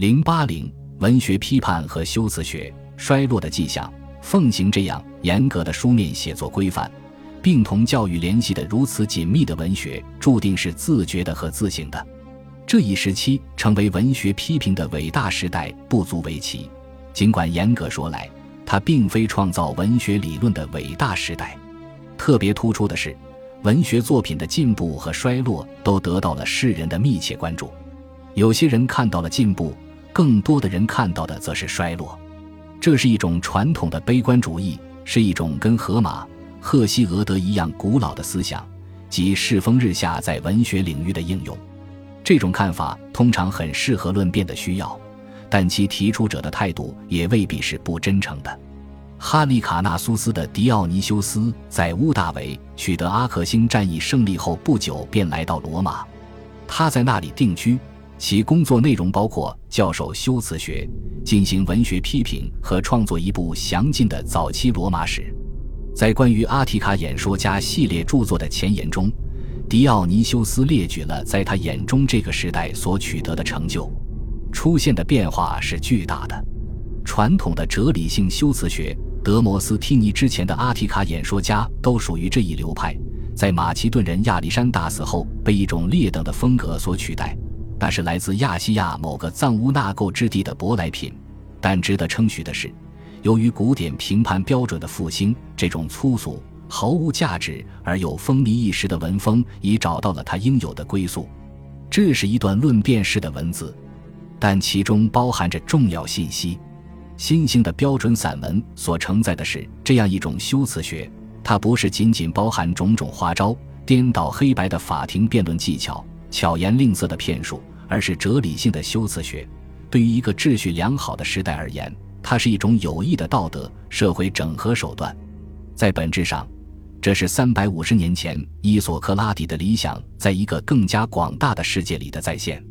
零八零文学批判和修辞学衰落的迹象，奉行这样严格的书面写作规范，并同教育联系的如此紧密的文学，注定是自觉的和自省的。这一时期成为文学批评的伟大时代，不足为奇。尽管严格说来，它并非创造文学理论的伟大时代。特别突出的是，文学作品的进步和衰落都得到了世人的密切关注。有些人看到了进步，更多的人看到的则是衰落。这是一种传统的悲观主义，是一种跟荷马、赫西俄德一样古老的思想，即世风日下在文学领域的应用。这种看法通常很适合论辩的需要，但其提出者的态度也未必是不真诚的。哈利卡纳苏斯的狄奥尼修斯在乌大维取得阿克星战役胜利后不久便来到罗马，他在那里定居。其工作内容包括教授修辞学、进行文学批评和创作一部详尽的早期罗马史。在关于阿提卡演说家系列著作的前言中，狄奥尼修斯列举了在他眼中这个时代所取得的成就。出现的变化是巨大的。传统的哲理性修辞学，德摩斯提尼之前的阿提卡演说家都属于这一流派，在马其顿人亚历山大死后，被一种劣等的风格所取代。那是来自亚细亚某个藏污纳垢之地的舶来品，但值得称许的是，由于古典评判标准的复兴，这种粗俗、毫无价值而又风靡一时的文风已找到了它应有的归宿。这是一段论辩式的文字，但其中包含着重要信息。新兴的标准散文所承载的是这样一种修辞学，它不是仅仅包含种种花招、颠倒黑白的法庭辩论技巧。巧言令色的骗术，而是哲理性的修辞学。对于一个秩序良好的时代而言，它是一种有益的道德社会整合手段。在本质上，这是三百五十年前伊索克拉底的理想在一个更加广大的世界里的再现。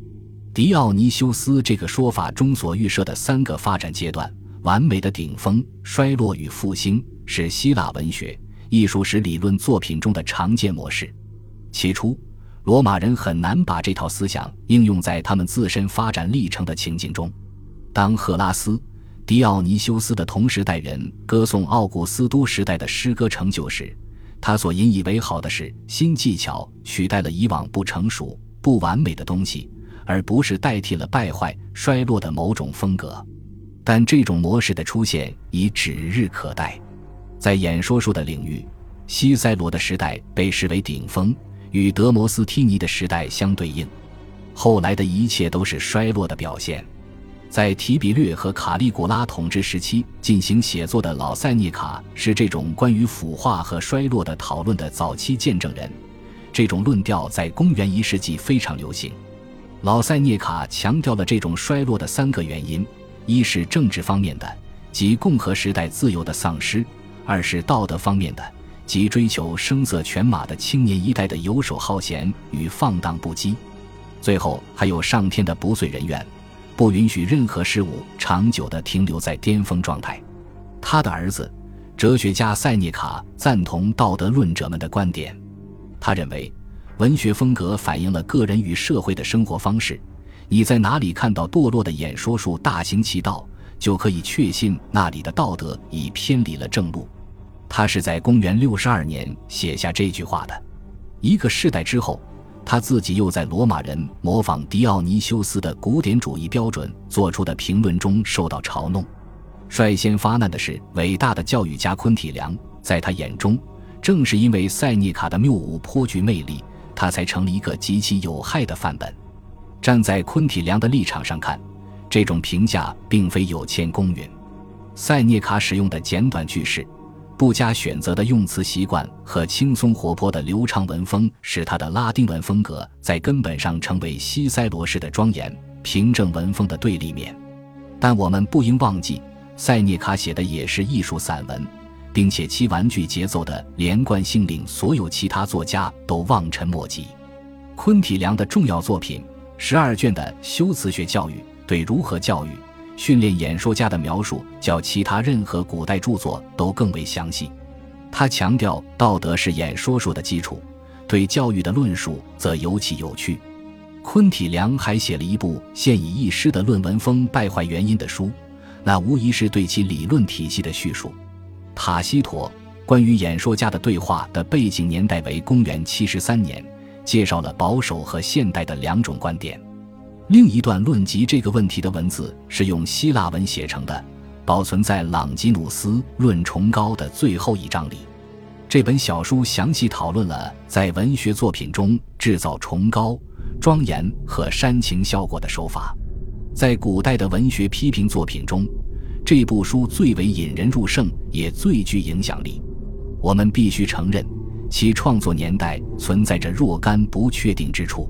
狄奥尼修斯这个说法中所预设的三个发展阶段：完美的顶峰、衰落与复兴，是希腊文学艺术史理论作品中的常见模式。起初。罗马人很难把这套思想应用在他们自身发展历程的情景中。当赫拉斯、狄奥尼修斯的同时代人歌颂奥古斯都时代的诗歌成就时，他所引以为豪的是新技巧取代了以往不成熟、不完美的东西，而不是代替了败坏、衰落的某种风格。但这种模式的出现已指日可待。在演说术的领域，西塞罗的时代被视为顶峰。与德摩斯提尼的时代相对应，后来的一切都是衰落的表现。在提比略和卡利古拉统治时期进行写作的老塞涅卡是这种关于腐化和衰落的讨论的早期见证人。这种论调在公元一世纪非常流行。老塞涅卡强调了这种衰落的三个原因：一是政治方面的，即共和时代自由的丧失；二是道德方面的。即追求声色犬马的青年一代的游手好闲与放荡不羁，最后还有上天的不遂人愿，不允许任何事物长久地停留在巅峰状态。他的儿子，哲学家塞涅卡赞同道德论者们的观点，他认为，文学风格反映了个人与社会的生活方式。你在哪里看到堕落的演说术大行其道，就可以确信那里的道德已偏离了正路。他是在公元六十二年写下这句话的。一个世代之后，他自己又在罗马人模仿狄奥尼修斯的古典主义标准做出的评论中受到嘲弄。率先发难的是伟大的教育家昆体良，在他眼中，正是因为塞涅卡的谬误颇具魅力，他才成了一个极其有害的范本。站在昆体良的立场上看，这种评价并非有欠公允。塞涅卡使用的简短句式。不加选择的用词习惯和轻松活泼的流畅文风，使他的拉丁文风格在根本上成为西塞罗式的庄严平正文风的对立面。但我们不应忘记，塞涅卡写的也是艺术散文，并且其玩具节奏的连贯性令所有其他作家都望尘莫及。昆体良的重要作品十二卷的修辞学教育，对如何教育。训练演说家的描述较其他任何古代著作都更为详细。他强调道德是演说术的基础，对教育的论述则尤其有趣。昆体良还写了一部现已佚失的论文风败坏原因的书，那无疑是对其理论体系的叙述。塔西佗关于演说家的对话的背景年代为公元七十三年，介绍了保守和现代的两种观点。另一段论及这个问题的文字是用希腊文写成的，保存在朗基努斯《论崇高》的最后一章里。这本小书详细讨论了在文学作品中制造崇高、庄严和煽情效果的手法。在古代的文学批评作品中，这部书最为引人入胜，也最具影响力。我们必须承认，其创作年代存在着若干不确定之处。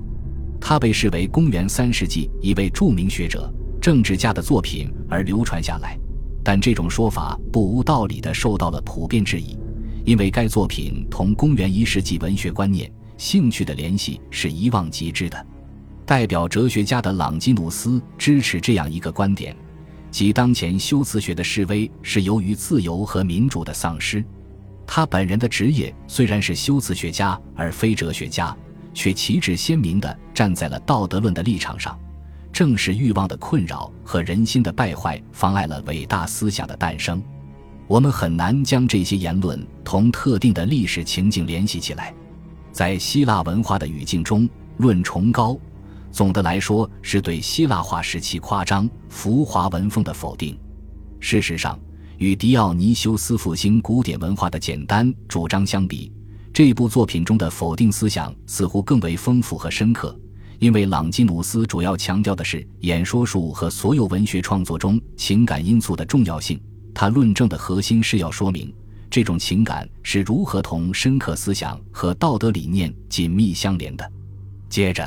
他被视为公元三世纪一位著名学者、政治家的作品而流传下来，但这种说法不无道理地受到了普遍质疑。因为该作品同公元一世纪文学观念、兴趣的联系是遗忘极致的。代表哲学家的朗基努斯支持这样一个观点，即当前修辞学的示威是由于自由和民主的丧失。他本人的职业虽然是修辞学家而非哲学家，却旗帜鲜明地站在了道德论的立场上。正是欲望的困扰和人心的败坏，妨碍了伟大思想的诞生。我们很难将这些言论同特定的历史情境联系起来。在希腊文化的语境中，论崇高，总的来说是对希腊化时期夸张、浮华文风的否定。事实上，与狄奥尼修斯复兴古典文化的简单主张相比，这部作品中的否定思想似乎更为丰富和深刻。因为朗基努斯主要强调的是演说术和所有文学创作中情感因素的重要性。他论证的核心是要说明这种情感是如何同深刻思想和道德理念紧密相连的。接着，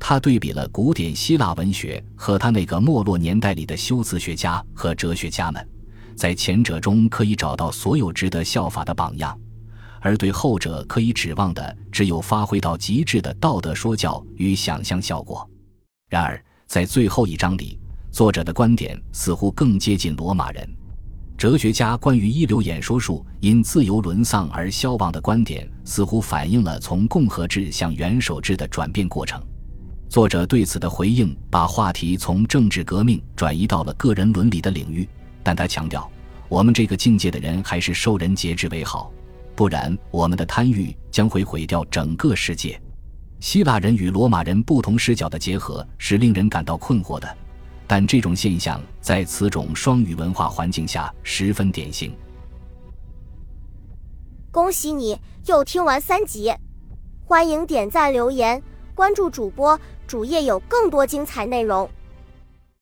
他对比了古典希腊文学和他那个没落年代里的修辞学家和哲学家们，在前者中可以找到所有值得效法的榜样，而对后者可以指望的只有发挥到极致的道德说教与想象效果。然而，在最后一章里，作者的观点似乎更接近罗马人。哲学家关于一流演说术因自由沦丧而消亡的观点，似乎反映了从共和制向元首制的转变过程。作者对此的回应，把话题从政治革命转移到了个人伦理的领域。但他强调，我们这个境界的人还是受人节制为好，不然我们的贪欲将会毁掉整个世界。希腊人与罗马人不同视角的结合是令人感到困惑的。但这种现象在此种双语文化环境下十分典型。恭喜你又听完三集，欢迎点赞、留言、关注主播，主页有更多精彩内容。